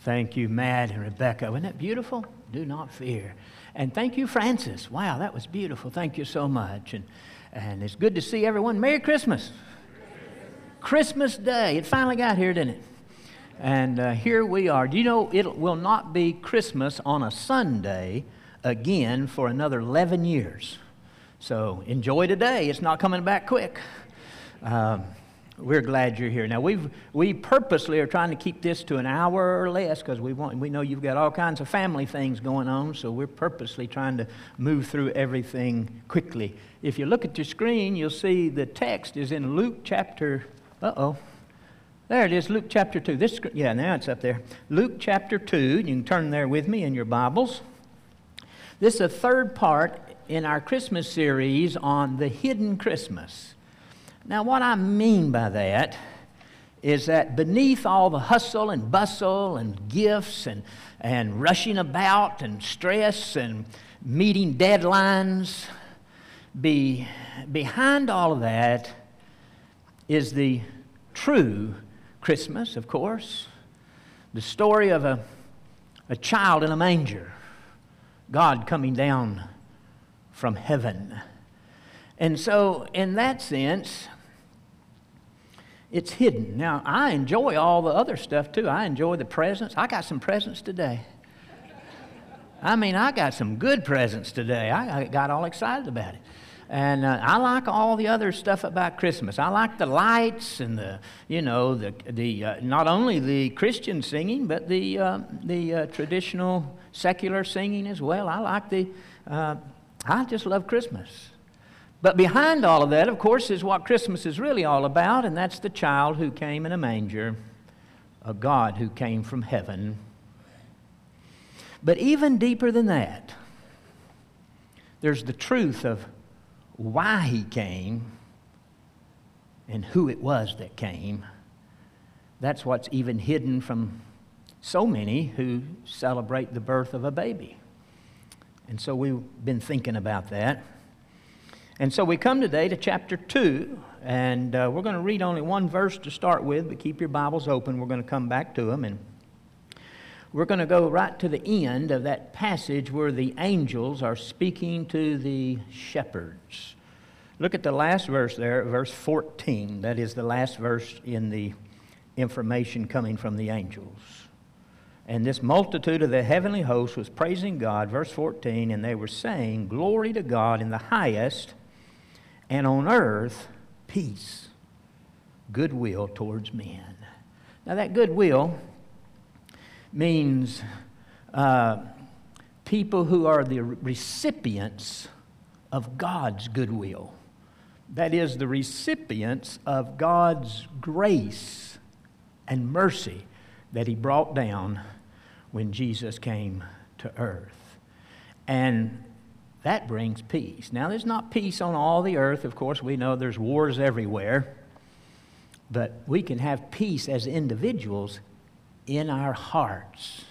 Thank you, Matt and Rebecca. Wasn't that beautiful? Do not fear. And thank you, Francis. Wow, that was beautiful. Thank you so much. And, and it's good to see everyone. Merry Christmas. Christmas Day. It finally got here, didn't it? And uh, here we are. Do you know it will not be Christmas on a Sunday again for another 11 years? So enjoy today. It's not coming back quick. Um, we're glad you're here. Now, we've, we purposely are trying to keep this to an hour or less because we, want, we know you've got all kinds of family things going on, so we're purposely trying to move through everything quickly. If you look at your screen, you'll see the text is in Luke chapter, uh oh. There it is, Luke chapter 2. This, yeah, now it's up there. Luke chapter 2. You can turn there with me in your Bibles. This is a third part in our Christmas series on the hidden Christmas. Now, what I mean by that is that beneath all the hustle and bustle and gifts and, and rushing about and stress and meeting deadlines, be, behind all of that is the true Christmas, of course, the story of a, a child in a manger, God coming down from heaven and so, in that sense, it's hidden. Now, I enjoy all the other stuff too. I enjoy the presents. I got some presents today. I mean, I got some good presents today. I got all excited about it. And uh, I like all the other stuff about Christmas. I like the lights and the, you know, the, the uh, not only the Christian singing, but the, uh, the uh, traditional secular singing as well. I like the, uh, I just love Christmas. But behind all of that, of course, is what Christmas is really all about, and that's the child who came in a manger, a God who came from heaven. But even deeper than that, there's the truth of why he came and who it was that came. That's what's even hidden from so many who celebrate the birth of a baby. And so we've been thinking about that. And so we come today to chapter 2, and uh, we're going to read only one verse to start with, but keep your Bibles open. We're going to come back to them. And we're going to go right to the end of that passage where the angels are speaking to the shepherds. Look at the last verse there, verse 14. That is the last verse in the information coming from the angels. And this multitude of the heavenly host was praising God, verse 14, and they were saying, Glory to God in the highest and on earth peace, goodwill towards men. Now, that goodwill means uh, people who are the recipients of God's goodwill. That is, the recipients of God's grace and mercy that He brought down when Jesus came to earth. And that brings peace. Now, there's not peace on all the earth. Of course, we know there's wars everywhere. But we can have peace as individuals in our hearts.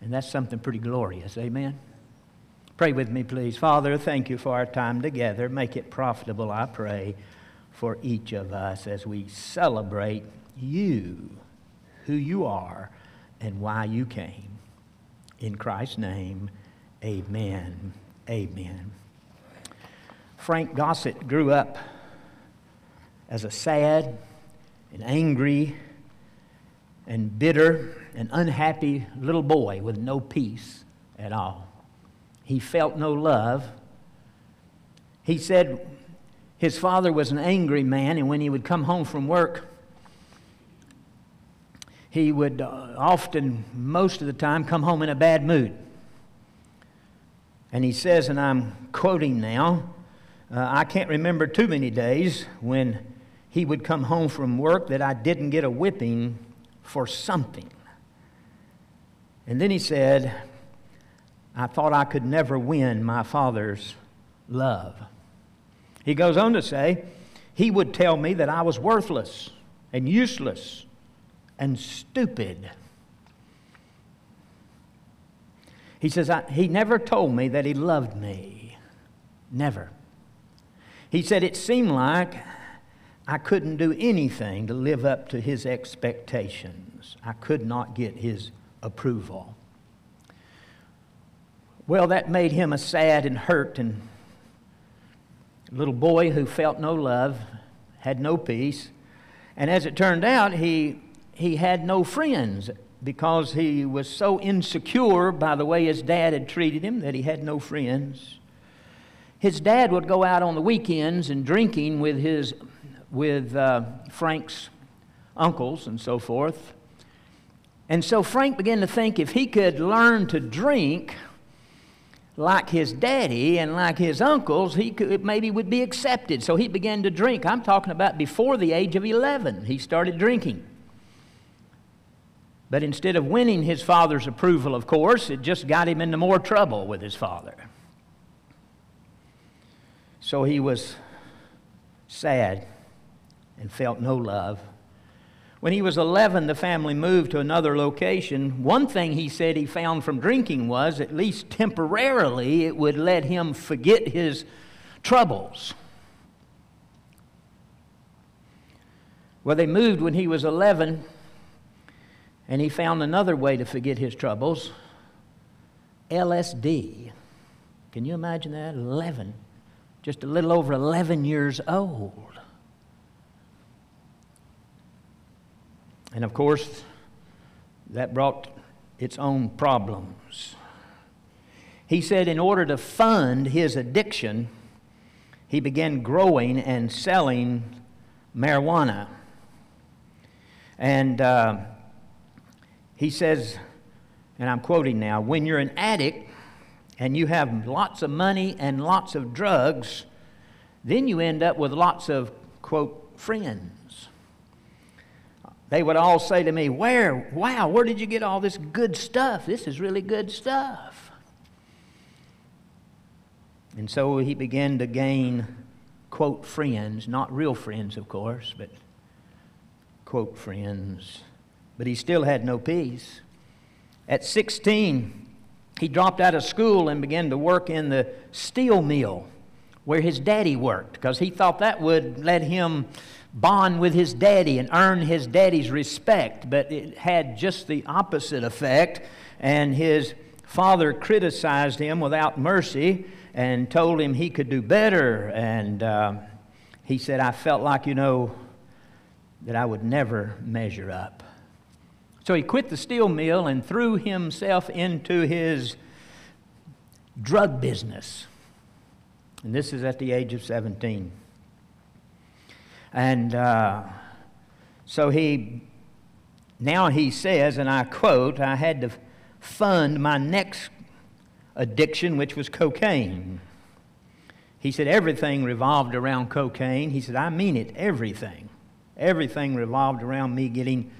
And that's something pretty glorious. Amen? Pray with me, please. Father, thank you for our time together. Make it profitable, I pray, for each of us as we celebrate you, who you are, and why you came. In Christ's name, amen. Amen. Frank Gossett grew up as a sad and angry and bitter and unhappy little boy with no peace at all. He felt no love. He said his father was an angry man, and when he would come home from work, he would uh, often, most of the time, come home in a bad mood. And he says, and I'm quoting now, uh, I can't remember too many days when he would come home from work that I didn't get a whipping for something. And then he said, I thought I could never win my father's love. He goes on to say, he would tell me that I was worthless and useless and stupid. He says, He never told me that He loved me. Never. He said, It seemed like I couldn't do anything to live up to His expectations. I could not get His approval. Well, that made him a sad and hurt and little boy who felt no love, had no peace. And as it turned out, he, he had no friends because he was so insecure by the way his dad had treated him that he had no friends. His dad would go out on the weekends and drinking with his with uh, Frank's uncles and so forth. And so Frank began to think if he could learn to drink like his daddy and like his uncles, he could, maybe would be accepted. So he began to drink. I'm talking about before the age of 11, he started drinking. But instead of winning his father's approval, of course, it just got him into more trouble with his father. So he was sad and felt no love. When he was 11, the family moved to another location. One thing he said he found from drinking was, at least temporarily, it would let him forget his troubles. Well, they moved when he was 11, and he found another way to forget his troubles LSD. Can you imagine that? 11. Just a little over 11 years old. And of course, that brought its own problems. He said, in order to fund his addiction, he began growing and selling marijuana. And uh, he says, and I'm quoting now when you're an addict and you have lots of money and lots of drugs, then you end up with lots of, quote, friends they would all say to me, Where? Wow, where did you get all this good stuff? This is really good stuff. And so he began to gain, quote, friends, not real friends, of course, but quote, friends. But he still had no peace. At 16, he dropped out of school and began to work in the steel mill where his daddy worked because he thought that would let him bond with his daddy and earn his daddy's respect, but it had just the opposite effect. And his father criticized him without mercy and told him he could do better. And uh, he said, I felt like, you know, that I would never measure up. So he quit the steel mill and threw himself into his drug business. And this is at the age of 17. And uh, so he, now he says, and I quote, I had to fund my next addiction, which was cocaine. He said, everything revolved around cocaine. He said, I mean it, everything. Everything revolved around me getting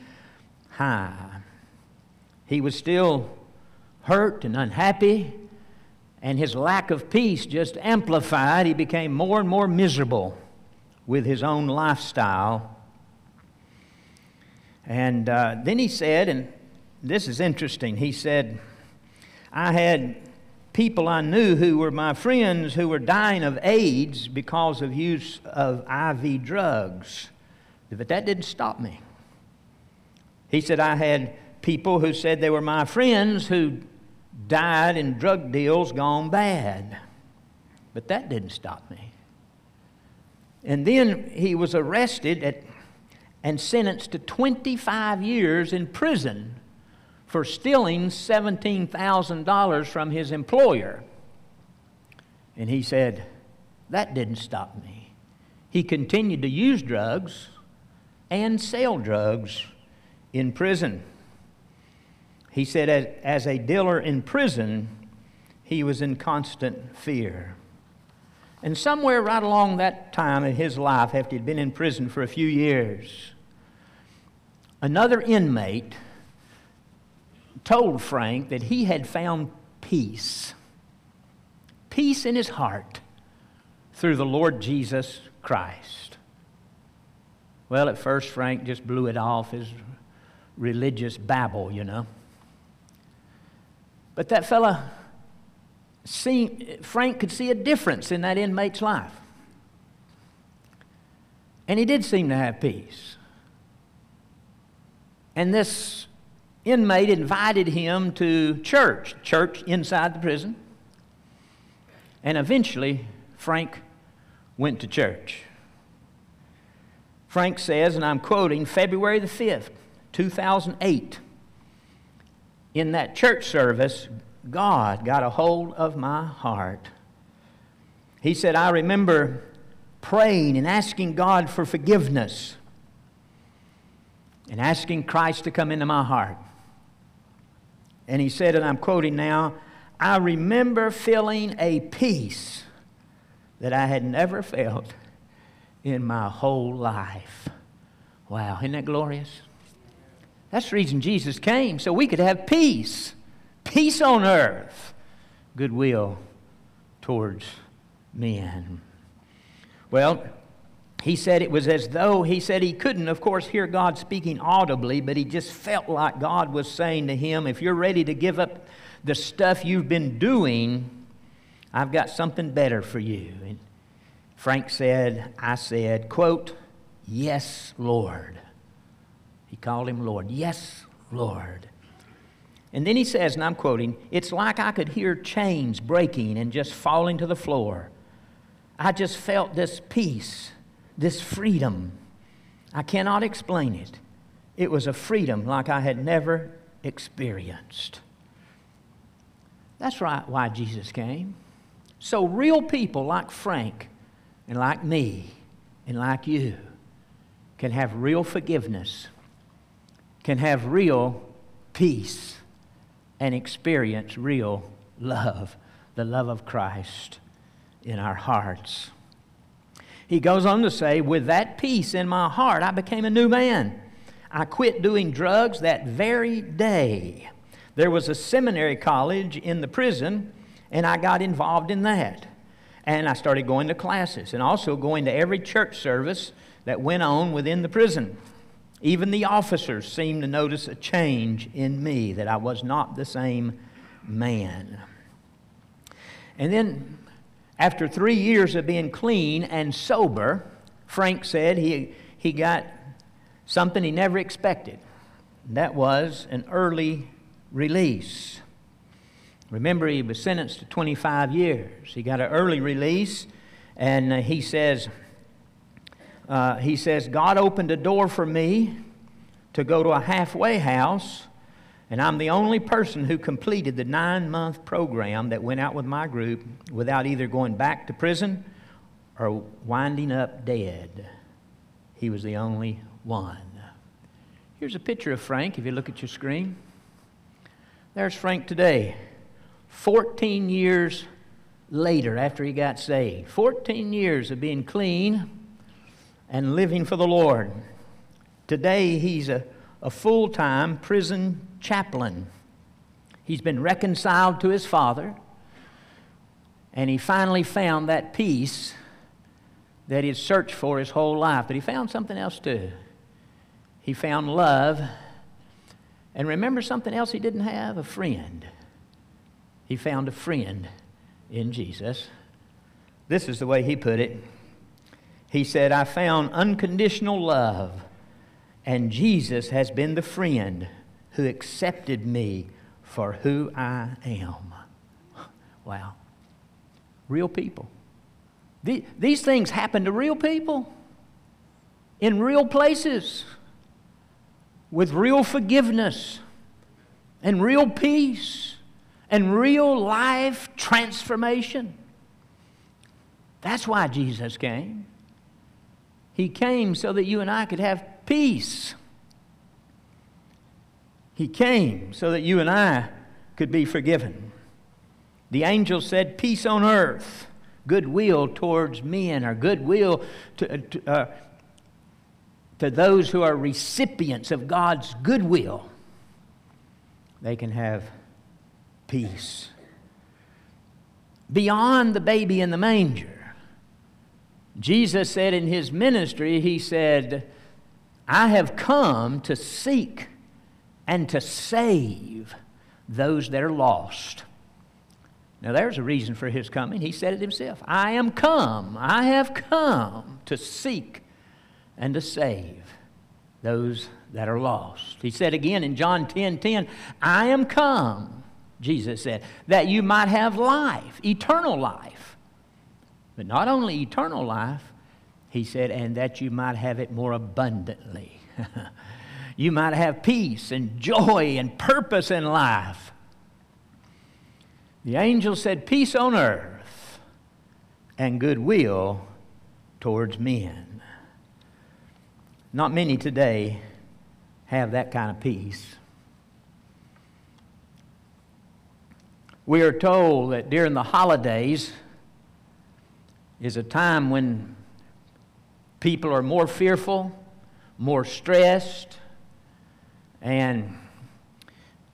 high. He was still hurt and unhappy, and his lack of peace just amplified. He became more and more miserable with his own lifestyle. And uh, then he said, and this is interesting, he said, I had people I knew who were my friends who were dying of AIDS because of use of IV drugs. But that didn't stop me. He said, I had people who said they were my friends who died in drug deals gone bad. But that didn't stop me. And then he was arrested at, and sentenced to 25 years in prison for stealing $17,000 from his employer. And he said, That didn't stop me. He continued to use drugs and sell drugs in prison. He said, as, as a dealer in prison, he was in constant fear. And somewhere right along that time in his life, after he'd been in prison for a few years, another inmate told Frank that he had found peace, peace in his heart through the Lord Jesus Christ. Well, at first, Frank just blew it off his religious babble, you know. But that fella see, Frank could see a difference in that inmate's life. And he did seem to have peace. And this inmate invited him to church, church inside the prison. And eventually, Frank went to church. Frank says, and I'm quoting, February the 5th, 2008, in that church service, God got a hold of my heart. He said, I remember praying and asking God for forgiveness and asking Christ to come into my heart. And he said, and I'm quoting now, I remember feeling a peace that I had never felt in my whole life. Wow, isn't that glorious? That's the reason Jesus came, so we could have peace. Peace on earth, goodwill towards men. Well, he said it was as though he said he couldn't, of course, hear God speaking audibly, but he just felt like God was saying to him, If you're ready to give up the stuff you've been doing, I've got something better for you. And Frank said, I said, quote, Yes, Lord. He called him Lord. Yes, Lord. And then he says, and I'm quoting, It's like I could hear chains breaking and just falling to the floor. I just felt this peace this freedom. I cannot explain it. It was a freedom like I had never experienced. That's right why Jesus came. So, real people like Frank and like me and like you can have real forgiveness, can have real peace, and experience real love, the love of Christ in our hearts. He goes on to say, With that peace in my heart, I became a new man. I quit doing drugs that very day. There was a seminary college in the prison, and I got involved in that. And I started going to classes and also going to every church service that went on within the prison. Even the officers seemed to notice a change in me, that I was not the same man. And then after three years of being clean and sober, Frank said he, he got something he never expected. That was an early release. Remember, he was sentenced to 25 years. He got an early release, and he says, uh, he says, God opened a door for me to go to a halfway house and I'm the only person who completed the nine month program that went out with my group without either going back to prison or winding up dead. He was the only one. Here's a picture of Frank if you look at your screen. There's Frank today, 14 years later after he got saved. 14 years of being clean and living for the Lord. Today, he's a, a full time prison chaplain. He's been reconciled to his father, and he finally found that peace that he had searched for his whole life. But he found something else too. He found love. And remember something else he didn't have? A friend. He found a friend in Jesus. This is the way he put it. He said, I found unconditional love, and Jesus has been the friend who accepted me for who I am. Wow. Real people. These things happen to real people in real places with real forgiveness and real peace and real life transformation. That's why Jesus came. He came so that you and I could have peace he came so that you and I could be forgiven. The angel said, Peace on earth, goodwill towards men, or goodwill to, uh, to, uh, to those who are recipients of God's goodwill. They can have peace. Beyond the baby in the manger, Jesus said in his ministry, He said, I have come to seek and to save those that are lost. Now, there's a reason for his coming. He said it himself I am come, I have come to seek and to save those that are lost. He said again in John 10 10, I am come, Jesus said, that you might have life, eternal life. But not only eternal life, he said, and that you might have it more abundantly. you might have peace and joy and purpose in life. The angel said, Peace on earth and goodwill towards men. Not many today have that kind of peace. We are told that during the holidays is a time when people are more fearful, more stressed, and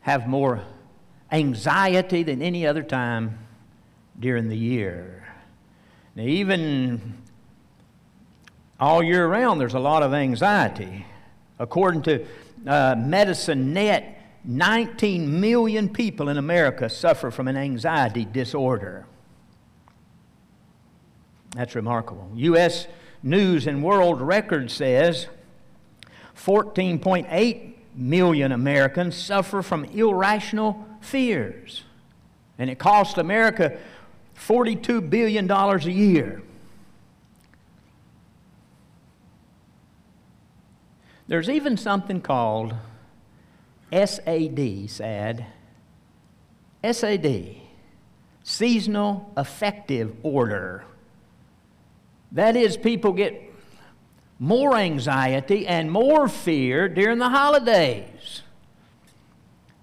have more anxiety than any other time during the year. Now, even all year round, there's a lot of anxiety. According to uh, Medicine Net, 19 million people in America suffer from an anxiety disorder. That's remarkable. U.S. News and World Record says 14.8 million Americans suffer from irrational fears. And it costs America $42 billion a year. There's even something called SAD, SAD, SAD, seasonal affective order. That is, people get more anxiety and more fear during the holidays.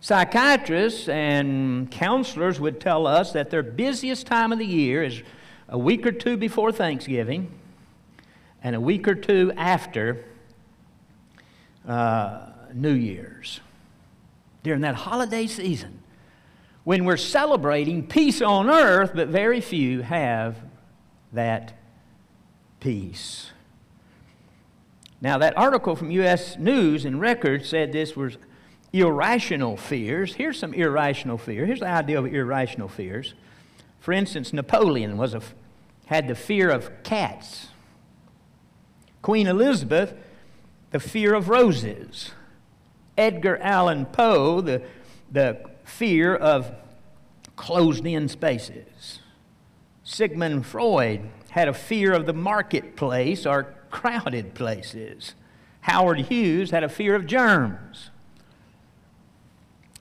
Psychiatrists and counselors would tell us that their busiest time of the year is a week or two before Thanksgiving and a week or two after uh, New Year's. During that holiday season, when we're celebrating peace on earth, but very few have that peace. Now, that article from U.S. News and Record said this was irrational fears. Here's some irrational fear. Here's the idea of irrational fears. For instance, Napoleon was a, had the fear of cats. Queen Elizabeth, the fear of roses. Edgar Allan Poe, the, the fear of closed in spaces. Sigmund Freud had a fear of the marketplace or crowded places. Howard Hughes had a fear of germs.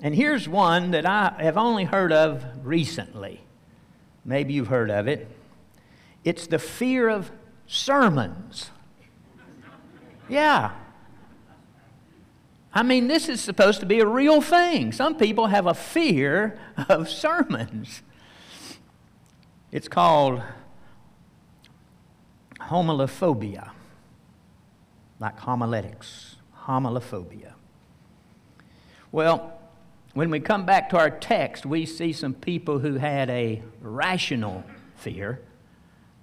And here's one that I have only heard of recently. Maybe you've heard of it. It's the fear of sermons. Yeah. I mean, this is supposed to be a real thing. Some people have a fear of sermons. It's called homilophobia, like homiletics, homilophobia. Well, when we come back to our text, we see some people who had a rational fear.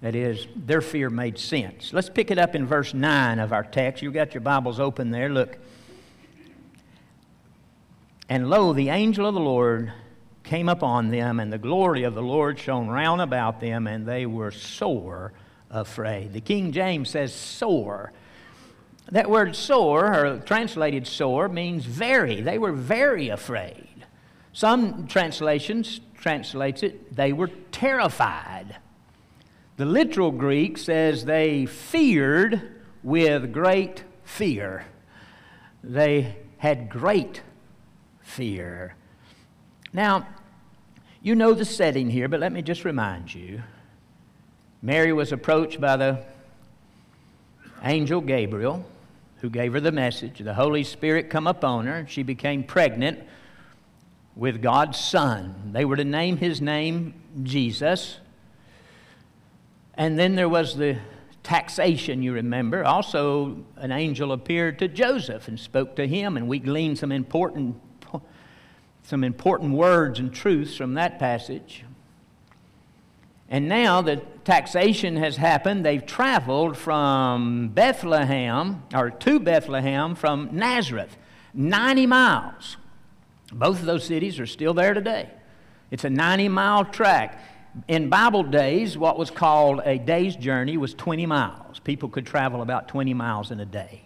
That is, their fear made sense. Let's pick it up in verse 9 of our text. You've got your Bibles open there. Look. And lo, the angel of the Lord came upon them, and the glory of the Lord shone round about them, and they were sore afraid. The King James says sore. That word sore, or translated sore, means very. They were very afraid. Some translations translates it, they were terrified. The literal Greek says they feared with great fear. They had great fear. Now, you know the setting here, but let me just remind you Mary was approached by the angel Gabriel, who gave her the message. The Holy Spirit come upon her. She became pregnant with God's Son. They were to name his name Jesus. And then there was the taxation, you remember. Also, an angel appeared to Joseph and spoke to him, and we gleaned some important, some important words and truths from that passage. And now the taxation has happened. They've traveled from Bethlehem, or to Bethlehem from Nazareth, 90 miles. Both of those cities are still there today. It's a 90 mile track. In Bible days, what was called a day's journey was 20 miles. People could travel about 20 miles in a day.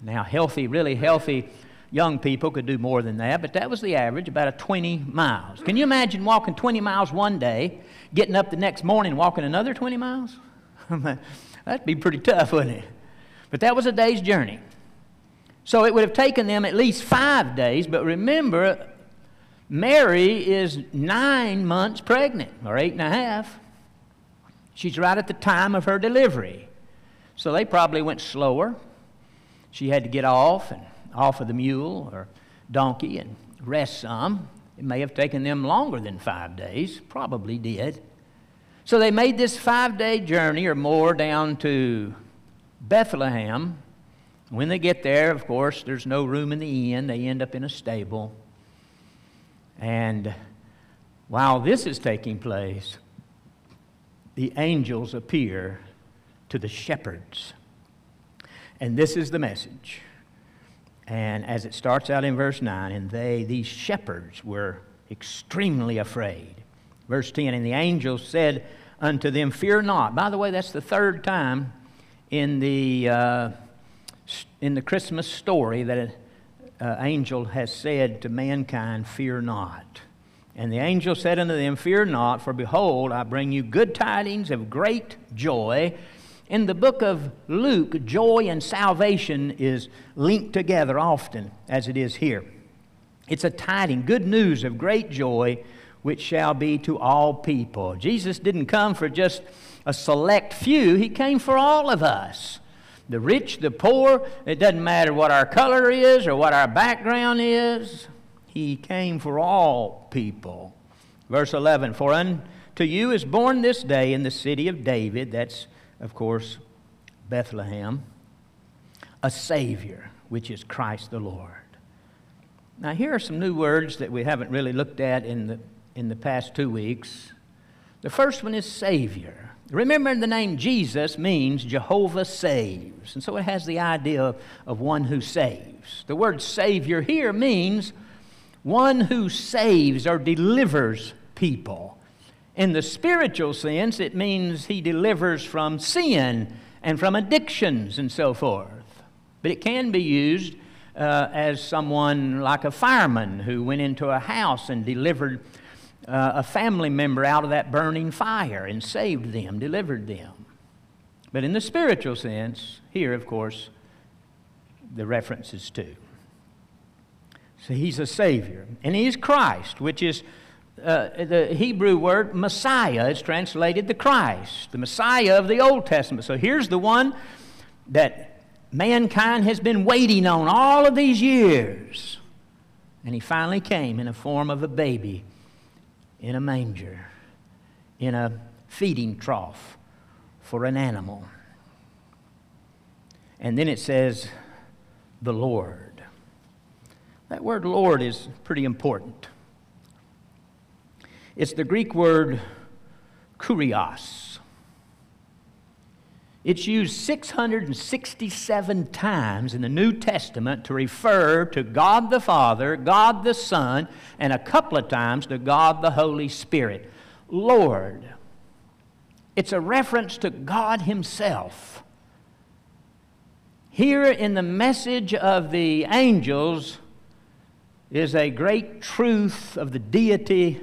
Now, healthy, really healthy young people could do more than that, but that was the average, about a 20 miles. Can you imagine walking 20 miles one day, getting up the next morning, walking another 20 miles? That'd be pretty tough, wouldn't it? But that was a day's journey. So it would have taken them at least five days, but remember, Mary is nine months pregnant, or eight and a half. She's right at the time of her delivery. So they probably went slower. She had to get off and off of the mule or donkey and rest some. It may have taken them longer than five days, probably did. So they made this five day journey or more down to Bethlehem. When they get there, of course, there's no room in the inn. They end up in a stable. And while this is taking place, the angels appear to the shepherds. And this is the message. And as it starts out in verse 9, and they, these shepherds, were extremely afraid. Verse 10, and the angel said unto them, Fear not. By the way, that's the third time in the, uh, in the Christmas story that an uh, angel has said to mankind, Fear not. And the angel said unto them, Fear not, for behold, I bring you good tidings of great joy. In the book of Luke, joy and salvation is linked together often, as it is here. It's a tiding, good news of great joy, which shall be to all people. Jesus didn't come for just a select few, He came for all of us. The rich, the poor, it doesn't matter what our color is or what our background is. He came for all people. Verse 11 For unto you is born this day in the city of David, that's, of course, Bethlehem, a Savior, which is Christ the Lord. Now, here are some new words that we haven't really looked at in the, in the past two weeks. The first one is Savior. Remember, the name Jesus means Jehovah saves. And so it has the idea of, of one who saves. The word Savior here means one who saves or delivers people. In the spiritual sense, it means he delivers from sin and from addictions and so forth. But it can be used uh, as someone like a fireman who went into a house and delivered uh, a family member out of that burning fire and saved them, delivered them. But in the spiritual sense, here, of course, the reference is to. So he's a Savior. And he's Christ, which is uh, the Hebrew word Messiah. is translated the Christ, the Messiah of the Old Testament. So here's the one that mankind has been waiting on all of these years. And he finally came in the form of a baby in a manger, in a feeding trough for an animal. And then it says, the Lord. That word Lord is pretty important. It's the Greek word kurios. It's used 667 times in the New Testament to refer to God the Father, God the Son, and a couple of times to God the Holy Spirit. Lord. It's a reference to God Himself. Here in the message of the angels, is a great truth of the deity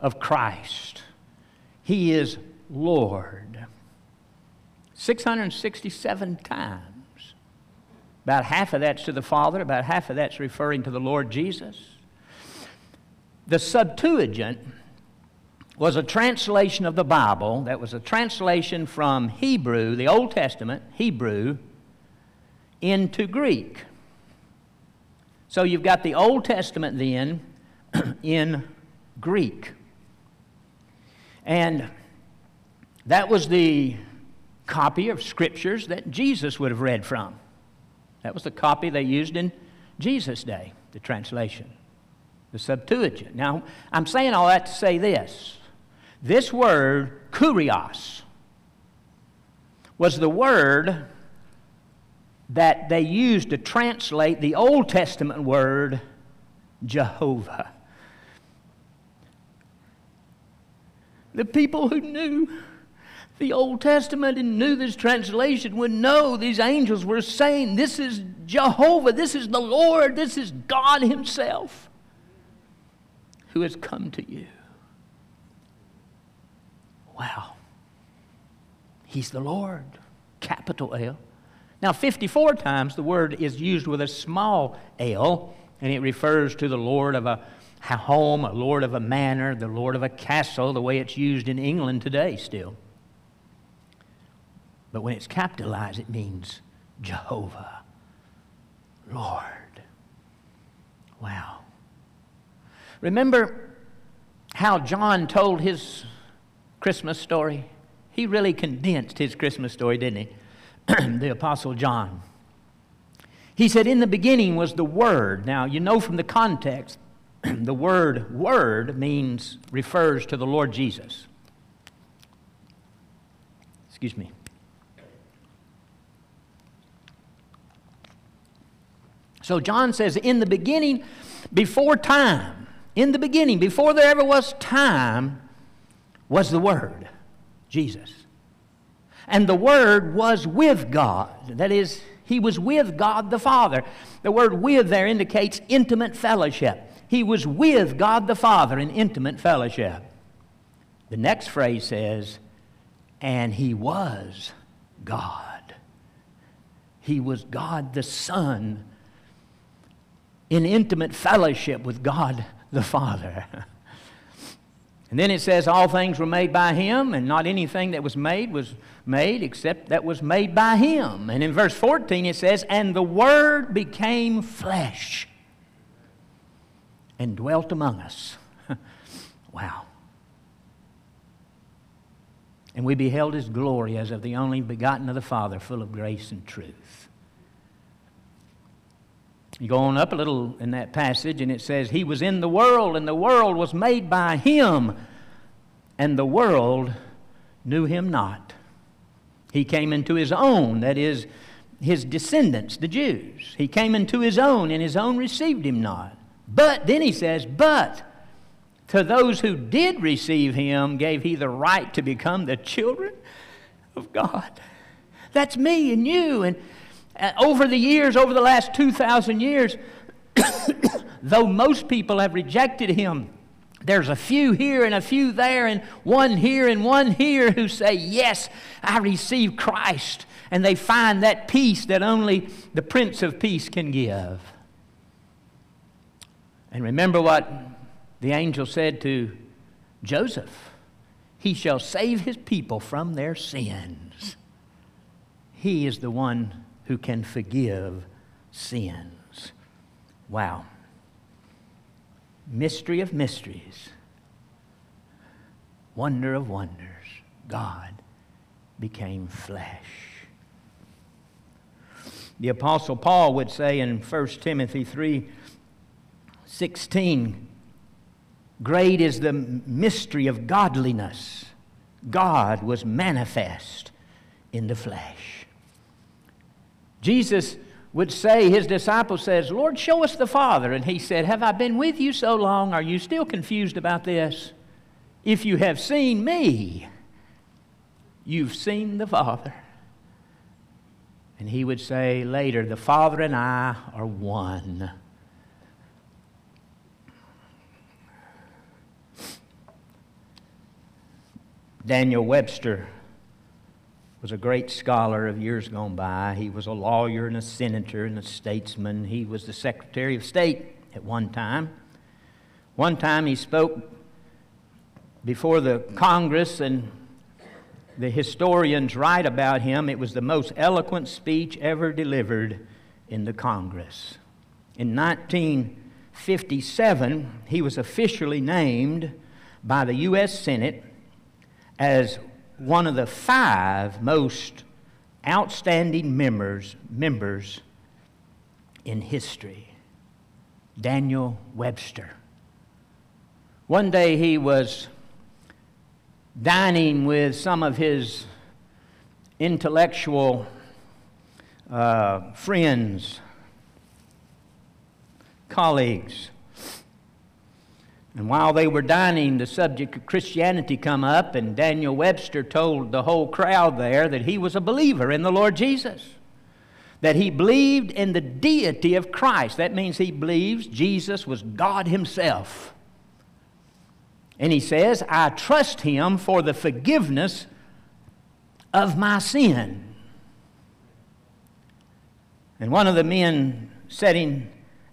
of Christ. He is Lord. 667 times. About half of that's to the Father, about half of that's referring to the Lord Jesus. The Septuagint was a translation of the Bible that was a translation from Hebrew, the Old Testament, Hebrew, into Greek. So you've got the Old Testament then in Greek. And that was the copy of scriptures that Jesus would have read from. That was the copy they used in Jesus' day, the translation, the Septuagint. Now, I'm saying all that to say this. This word, kurios, was the word that they used to translate the Old Testament word Jehovah. The people who knew the Old Testament and knew this translation would know these angels were saying, This is Jehovah, this is the Lord, this is God Himself who has come to you. Wow. He's the Lord, capital L. Now, 54 times the word is used with a small l, and it refers to the Lord of a home, a Lord of a manor, the Lord of a castle, the way it's used in England today still. But when it's capitalized, it means Jehovah, Lord. Wow. Remember how John told his Christmas story? He really condensed his Christmas story, didn't he? the Apostle John. He said, In the beginning was the Word. Now, you know from the context, the word word means, refers to the Lord Jesus. Excuse me. So John says, in the beginning, before time, in the beginning, before there ever was time, was the Word, Jesus. And the Word was with God. That is, He was with God the Father. The word with there indicates intimate fellowship. He was with God the Father in intimate fellowship. The next phrase says, and He was God. He was God the Son in intimate fellowship with God the Father. and then it says, All things were made by him, and not anything that was made was made except that was made by him. And in verse 14 it says, And the Word became flesh and dwelt among us. wow. And we beheld his glory as of the only begotten of the Father, full of grace and truth. You go on up a little in that passage, and it says, He was in the world, and the world was made by Him, and the world knew Him not. He came into His own, that is, His descendants, the Jews. He came into His own, and His own received Him not. But, then He says, But to those who did receive Him, gave He the right to become the children of God. That's me and you. And uh, over the years, over the last 2,000 years, though most people have rejected him, there's a few here and a few there, and one here and one here who say, Yes, I receive Christ. And they find that peace that only the Prince of Peace can give. And remember what the angel said to Joseph He shall save his people from their sins. He is the one who can forgive sins. Wow. Mystery of mysteries, wonder of wonders. God became flesh. The Apostle Paul would say in 1 Timothy 3 16, Great is the mystery of godliness. God was manifest in the flesh. Jesus would say, his disciple says, Lord, show us the Father. And he said, Have I been with you so long? Are you still confused about this? If you have seen me, you've seen the Father. And he would say later, The Father and I are one. Daniel Webster was a great scholar of years gone by. He was a lawyer and a senator and a statesman. He was the Secretary of State at one time. One time he spoke before the Congress, and the historians write about him. It was the most eloquent speech ever delivered in the Congress. In 1957, he was officially named by the U.S. Senate as one of the five most outstanding members, members in history, Daniel Webster. One day he was dining with some of his intellectual uh, friends, colleagues. And while they were dining, the subject of Christianity come up, and Daniel Webster told the whole crowd there that he was a believer in the Lord Jesus. That he believed in the deity of Christ. That means he believes Jesus was God Himself. And he says, I trust Him for the forgiveness of my sin. And one of the men sitting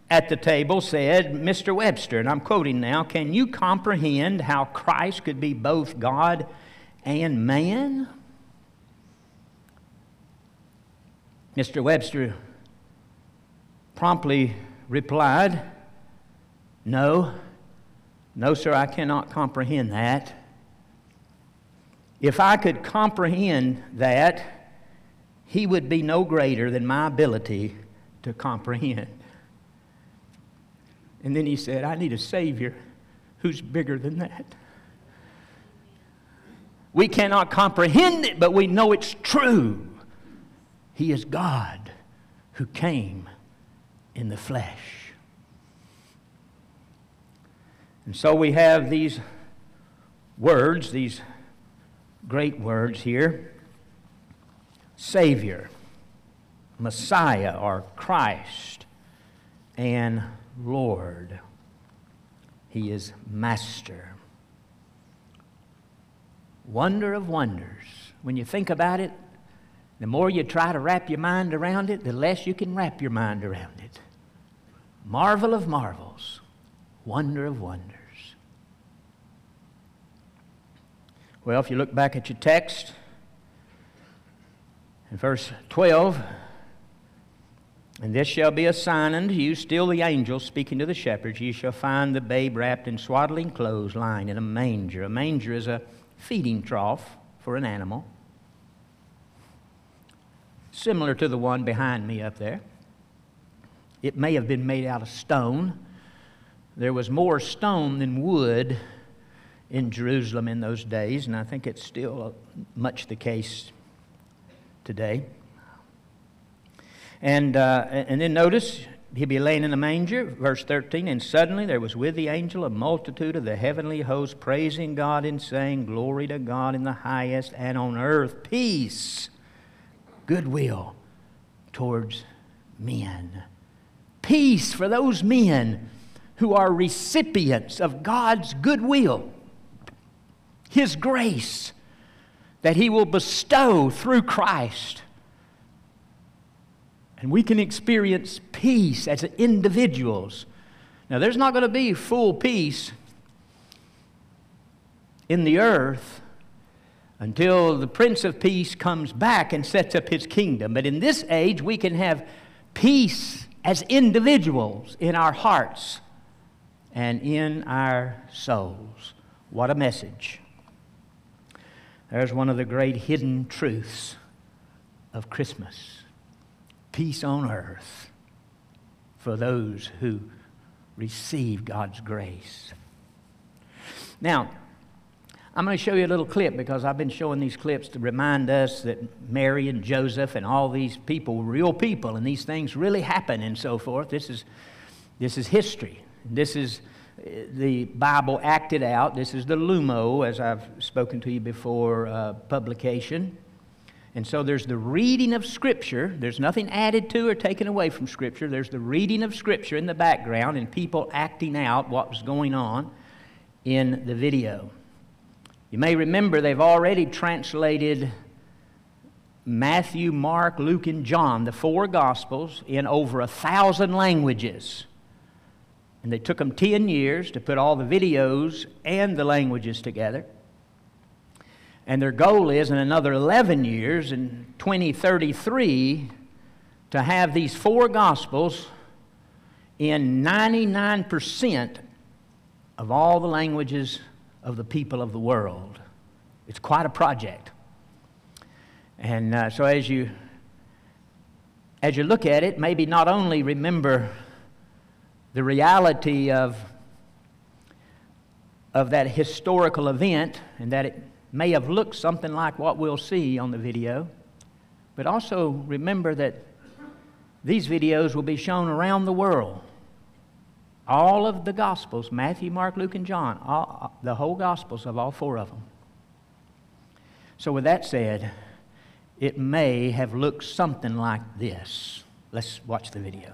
at the table said, Mr. Webster, and I'm quoting now, can you comprehend how Christ could be both God and man? Mr. Webster promptly replied, No, no, sir, I cannot comprehend that. If I could comprehend that, he would be no greater than my ability to comprehend. And then he said, I need a Savior who's bigger than that. We cannot comprehend it, but we know it's true. He is God who came in the flesh. And so we have these words, these great words here Savior, Messiah, or Christ, and Lord. He is Master. Wonder of wonders. When you think about it, the more you try to wrap your mind around it, the less you can wrap your mind around it. Marvel of marvels, wonder of wonders. Well, if you look back at your text, in verse 12, and this shall be a sign unto you, still the angel speaking to the shepherds. You shall find the babe wrapped in swaddling clothes, lying in a manger. A manger is a feeding trough for an animal, similar to the one behind me up there. It may have been made out of stone. There was more stone than wood in Jerusalem in those days, and I think it's still much the case today. And, uh, and then notice, he'll be laying in a manger, verse 13, and suddenly there was with the angel a multitude of the heavenly host praising God and saying, Glory to God in the highest, and on earth peace, goodwill towards men. Peace for those men who are recipients of God's goodwill, His grace that He will bestow through Christ and we can experience peace as individuals. Now, there's not going to be full peace in the earth until the Prince of Peace comes back and sets up his kingdom. But in this age, we can have peace as individuals in our hearts and in our souls. What a message! There's one of the great hidden truths of Christmas peace on earth for those who receive God's grace. Now, I'm going to show you a little clip because I've been showing these clips to remind us that Mary and Joseph and all these people were real people and these things really happen and so forth. This is, this is history. This is uh, the Bible acted out. This is the Lumo, as I've spoken to you before, uh, publication. And so there's the reading of Scripture. There's nothing added to or taken away from Scripture. There's the reading of Scripture in the background and people acting out what was going on in the video. You may remember they've already translated Matthew, Mark, Luke, and John, the four Gospels, in over a thousand languages. And they took them 10 years to put all the videos and the languages together. And their goal is in another 11 years, in 2033, to have these four Gospels in 99% of all the languages of the people of the world. It's quite a project. And uh, so as you as you look at it, maybe not only remember the reality of, of that historical event and that it may have looked something like what we'll see on the video, but also remember that these videos will be shown around the world. All of the Gospels, Matthew, Mark, Luke, and John, all, the whole Gospels of all four of them. So, with that said, it may have looked something like this. Let's watch the video.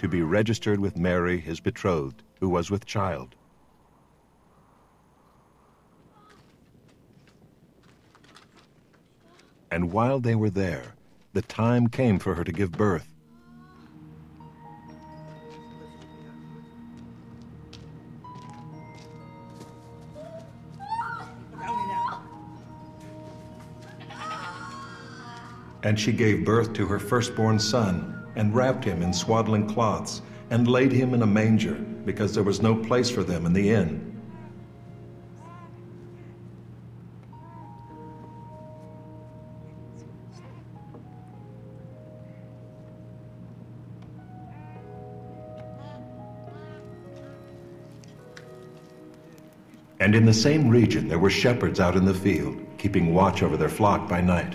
to be registered with Mary, his betrothed, who was with child. And while they were there, the time came for her to give birth. And she gave birth to her firstborn son, and wrapped him in swaddling cloths, and laid him in a manger, because there was no place for them in the inn. And in the same region there were shepherds out in the field, keeping watch over their flock by night.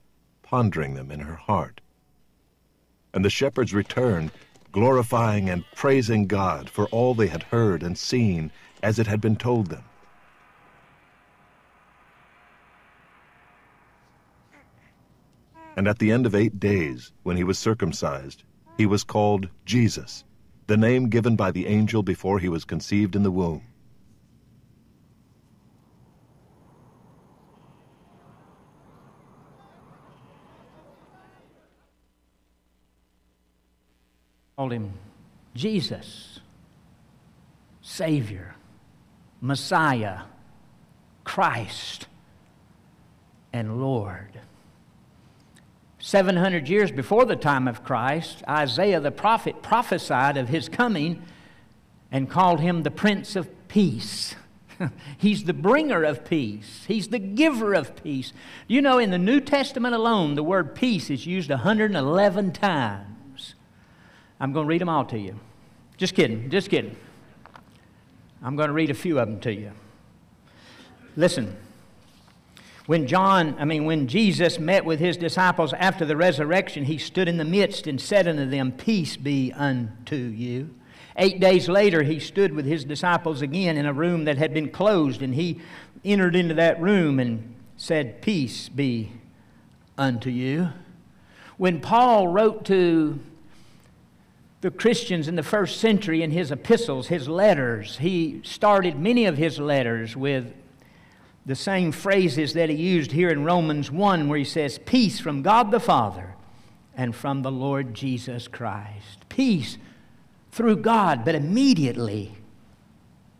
pondering them in her heart. And the shepherds returned, glorifying and praising God for all they had heard and seen as it had been told them. And at the end of eight days, when he was circumcised, he was called Jesus, the name given by the angel before he was conceived in the womb. Called him Jesus, Savior, Messiah, Christ, and Lord. 700 years before the time of Christ, Isaiah the prophet prophesied of his coming and called him the Prince of Peace. He's the bringer of peace. He's the giver of peace. You know, in the New Testament alone, the word peace is used 111 times. I'm going to read them all to you. Just kidding, just kidding. I'm going to read a few of them to you. Listen. When John, I mean, when Jesus met with his disciples after the resurrection, he stood in the midst and said unto them, Peace be unto you. Eight days later, he stood with his disciples again in a room that had been closed, and he entered into that room and said, Peace be unto you. When Paul wrote to the Christians in the first century in his epistles, his letters. He started many of his letters with the same phrases that he used here in Romans 1, where he says, Peace from God the Father and from the Lord Jesus Christ. Peace through God, but immediately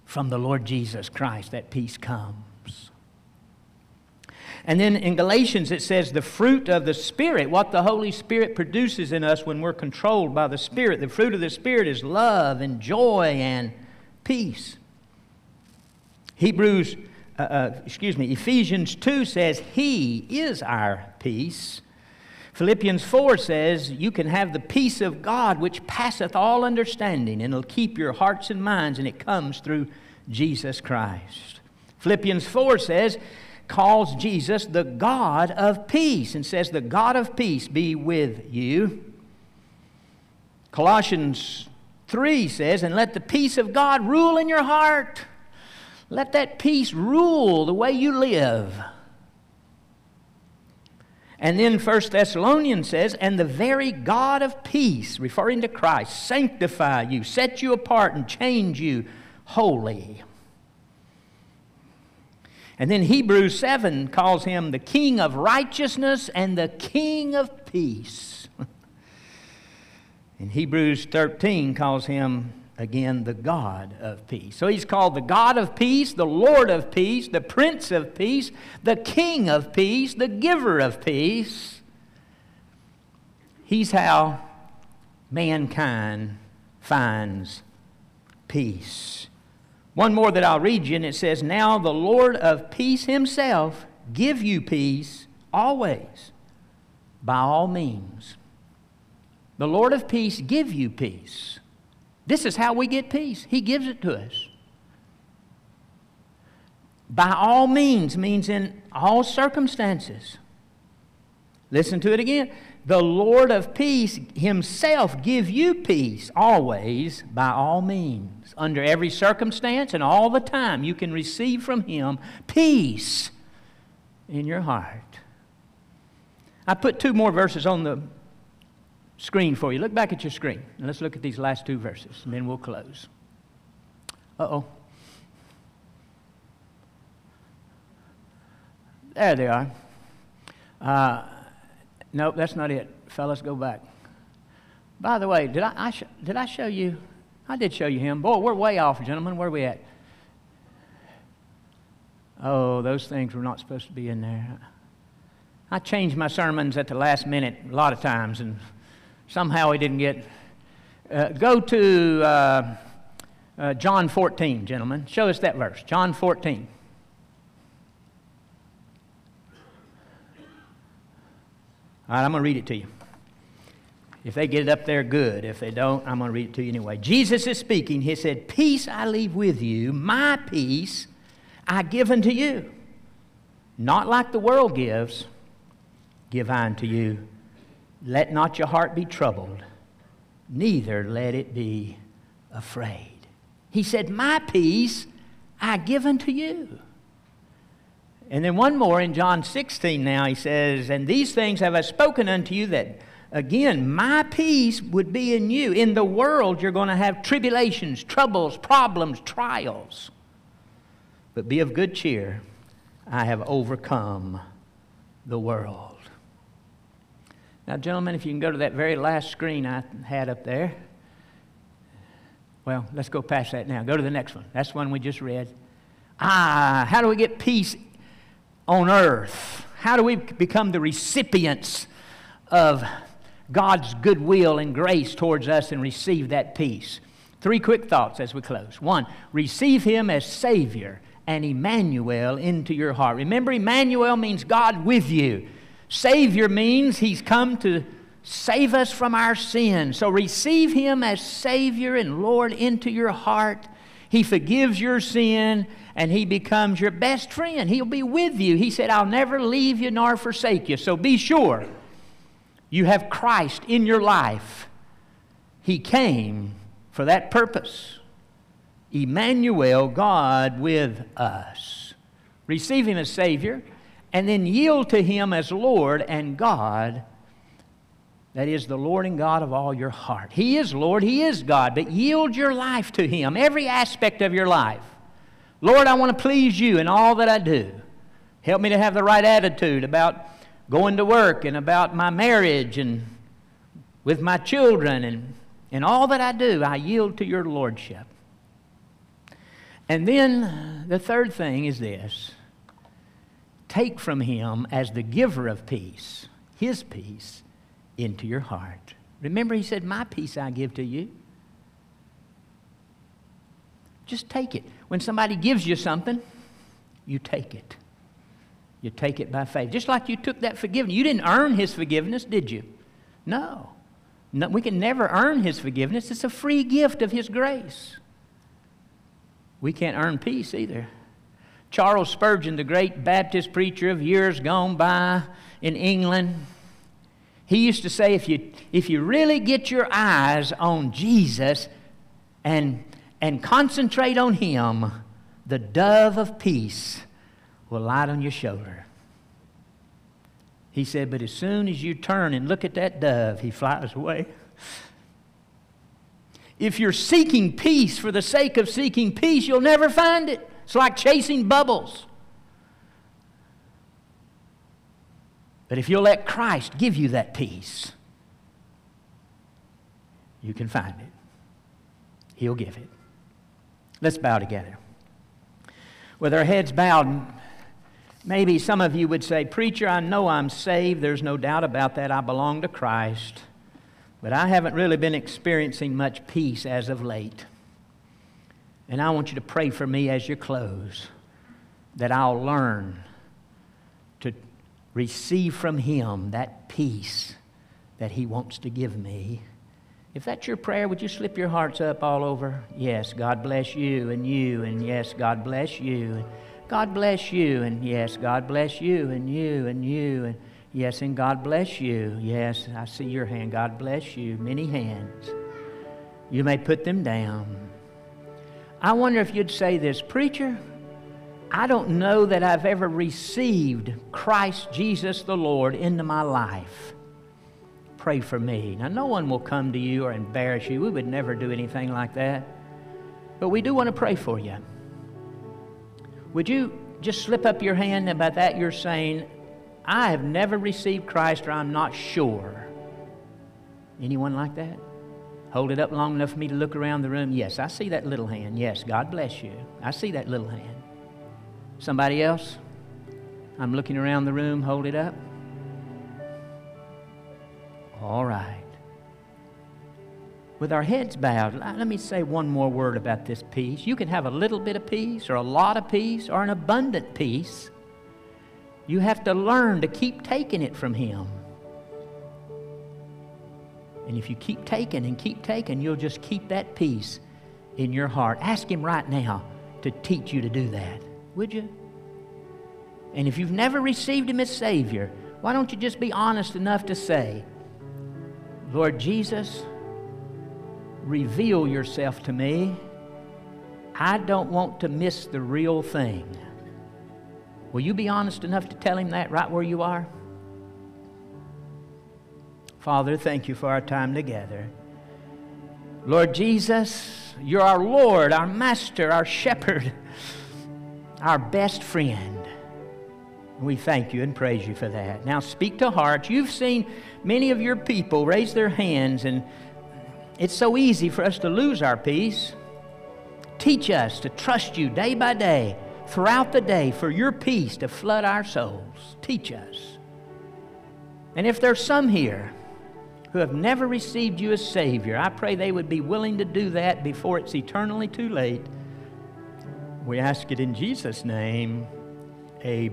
from the Lord Jesus Christ, that peace comes. And then in Galatians, it says the fruit of the Spirit, what the Holy Spirit produces in us when we're controlled by the Spirit. The fruit of the Spirit is love and joy and peace. Hebrews, uh, uh, excuse me, Ephesians 2 says, He is our peace. Philippians 4 says, You can have the peace of God which passeth all understanding, and it'll keep your hearts and minds, and it comes through Jesus Christ. Philippians 4 says, calls Jesus the God of peace, and says, The God of peace be with you. Colossians 3 says, And let the peace of God rule in your heart let that peace rule the way you live. And then 1 Thessalonians says, And the very God of peace, referring to Christ, sanctify you, set you apart, and change you holy. And then Hebrews 7 calls him the King of righteousness and the King of peace. and Hebrews 13 calls him again, the God of peace. So he's called the God of peace, the Lord of peace, the Prince of peace, the King of peace, the giver of peace. He's how mankind finds peace. One more that I'll read you, and it says, Now the Lord of peace himself give you peace always, by all means. The Lord of peace give you peace. This is how we get peace. He gives it to us. By all means means in all circumstances. Listen to it again. The Lord of peace himself give you peace always by all means. Under every circumstance and all the time, you can receive from him peace in your heart. I put two more verses on the screen for you. Look back at your screen and let's look at these last two verses and then we'll close. Uh oh. There they are. Uh, nope, that's not it. Fellas, go back. By the way, did I, I sh- did I show you? I did show you him. Boy, we're way off, gentlemen. Where are we at? Oh, those things were not supposed to be in there. I change my sermons at the last minute a lot of times, and Somehow he didn't get. Uh, go to uh, uh, John 14, gentlemen. Show us that verse. John 14. All right, I'm going to read it to you. If they get it up there, good. If they don't, I'm going to read it to you anyway. Jesus is speaking. He said, Peace I leave with you, my peace I give unto you. Not like the world gives, give I unto you. Let not your heart be troubled, neither let it be afraid. He said, My peace I give unto you. And then one more in John 16 now, he says, And these things have I spoken unto you that, again, my peace would be in you. In the world, you're going to have tribulations, troubles, problems, trials. But be of good cheer. I have overcome the world. Now, gentlemen, if you can go to that very last screen I had up there. Well, let's go past that now. Go to the next one. That's the one we just read. Ah, how do we get peace on earth? How do we become the recipients of God's goodwill and grace towards us and receive that peace? Three quick thoughts as we close. One, receive Him as Savior and Emmanuel into your heart. Remember, Emmanuel means God with you. Savior means He's come to save us from our sins. So receive Him as Savior and Lord into your heart. He forgives your sin and He becomes your best friend. He'll be with you. He said, I'll never leave you nor forsake you. So be sure you have Christ in your life. He came for that purpose. Emmanuel, God with us. Receive Him as Savior and then yield to Him as Lord and God. That is the Lord and God of all your heart. He is Lord, He is God, but yield your life to Him, every aspect of your life. Lord, I want to please you in all that I do. Help me to have the right attitude about going to work and about my marriage and with my children and in all that I do, I yield to your lordship. And then the third thing is this take from him as the giver of peace, his peace, into your heart. Remember, he said, My peace I give to you. Just take it. When somebody gives you something, you take it. You take it by faith. Just like you took that forgiveness. You didn't earn his forgiveness, did you? No. no. We can never earn his forgiveness. It's a free gift of his grace. We can't earn peace either. Charles Spurgeon, the great Baptist preacher of years gone by in England, he used to say if you, if you really get your eyes on Jesus and, and concentrate on Him, the dove of peace will light on your shoulder. He said, but as soon as you turn and look at that dove, he flies away. If you're seeking peace for the sake of seeking peace, you'll never find it. It's like chasing bubbles. But if you'll let Christ give you that peace, you can find it. He'll give it. Let's bow together. With our heads bowed, maybe some of you would say, Preacher, I know I'm saved. There's no doubt about that. I belong to Christ. But I haven't really been experiencing much peace as of late. And I want you to pray for me as you close that I'll learn to receive from Him that peace that He wants to give me. If that's your prayer, would you slip your hearts up all over? Yes, God bless you and you, and yes, God bless you. God bless you, and yes, God bless you and you and you. And Yes, and God bless you. Yes, I see your hand. God bless you. Many hands. You may put them down. I wonder if you'd say this, Preacher, I don't know that I've ever received Christ Jesus the Lord into my life. Pray for me. Now, no one will come to you or embarrass you. We would never do anything like that. But we do want to pray for you. Would you just slip up your hand and by that you're saying, I have never received Christ or I'm not sure. Anyone like that? Hold it up long enough for me to look around the room. Yes, I see that little hand. Yes, God bless you. I see that little hand. Somebody else? I'm looking around the room. Hold it up. All right. With our heads bowed, let me say one more word about this peace. You can have a little bit of peace, or a lot of peace, or an abundant peace. You have to learn to keep taking it from Him. And if you keep taking and keep taking, you'll just keep that peace in your heart. Ask Him right now to teach you to do that, would you? And if you've never received Him as Savior, why don't you just be honest enough to say, Lord Jesus, reveal yourself to me. I don't want to miss the real thing. Will you be honest enough to tell him that right where you are? Father, thank you for our time together. Lord Jesus, you're our Lord, our Master, our Shepherd, our best friend. We thank you and praise you for that. Now speak to hearts. You've seen many of your people raise their hands, and it's so easy for us to lose our peace. Teach us to trust you day by day throughout the day for your peace to flood our souls. Teach us. And if there's some here who have never received you as Savior, I pray they would be willing to do that before it's eternally too late. We ask it in Jesus' name. Amen.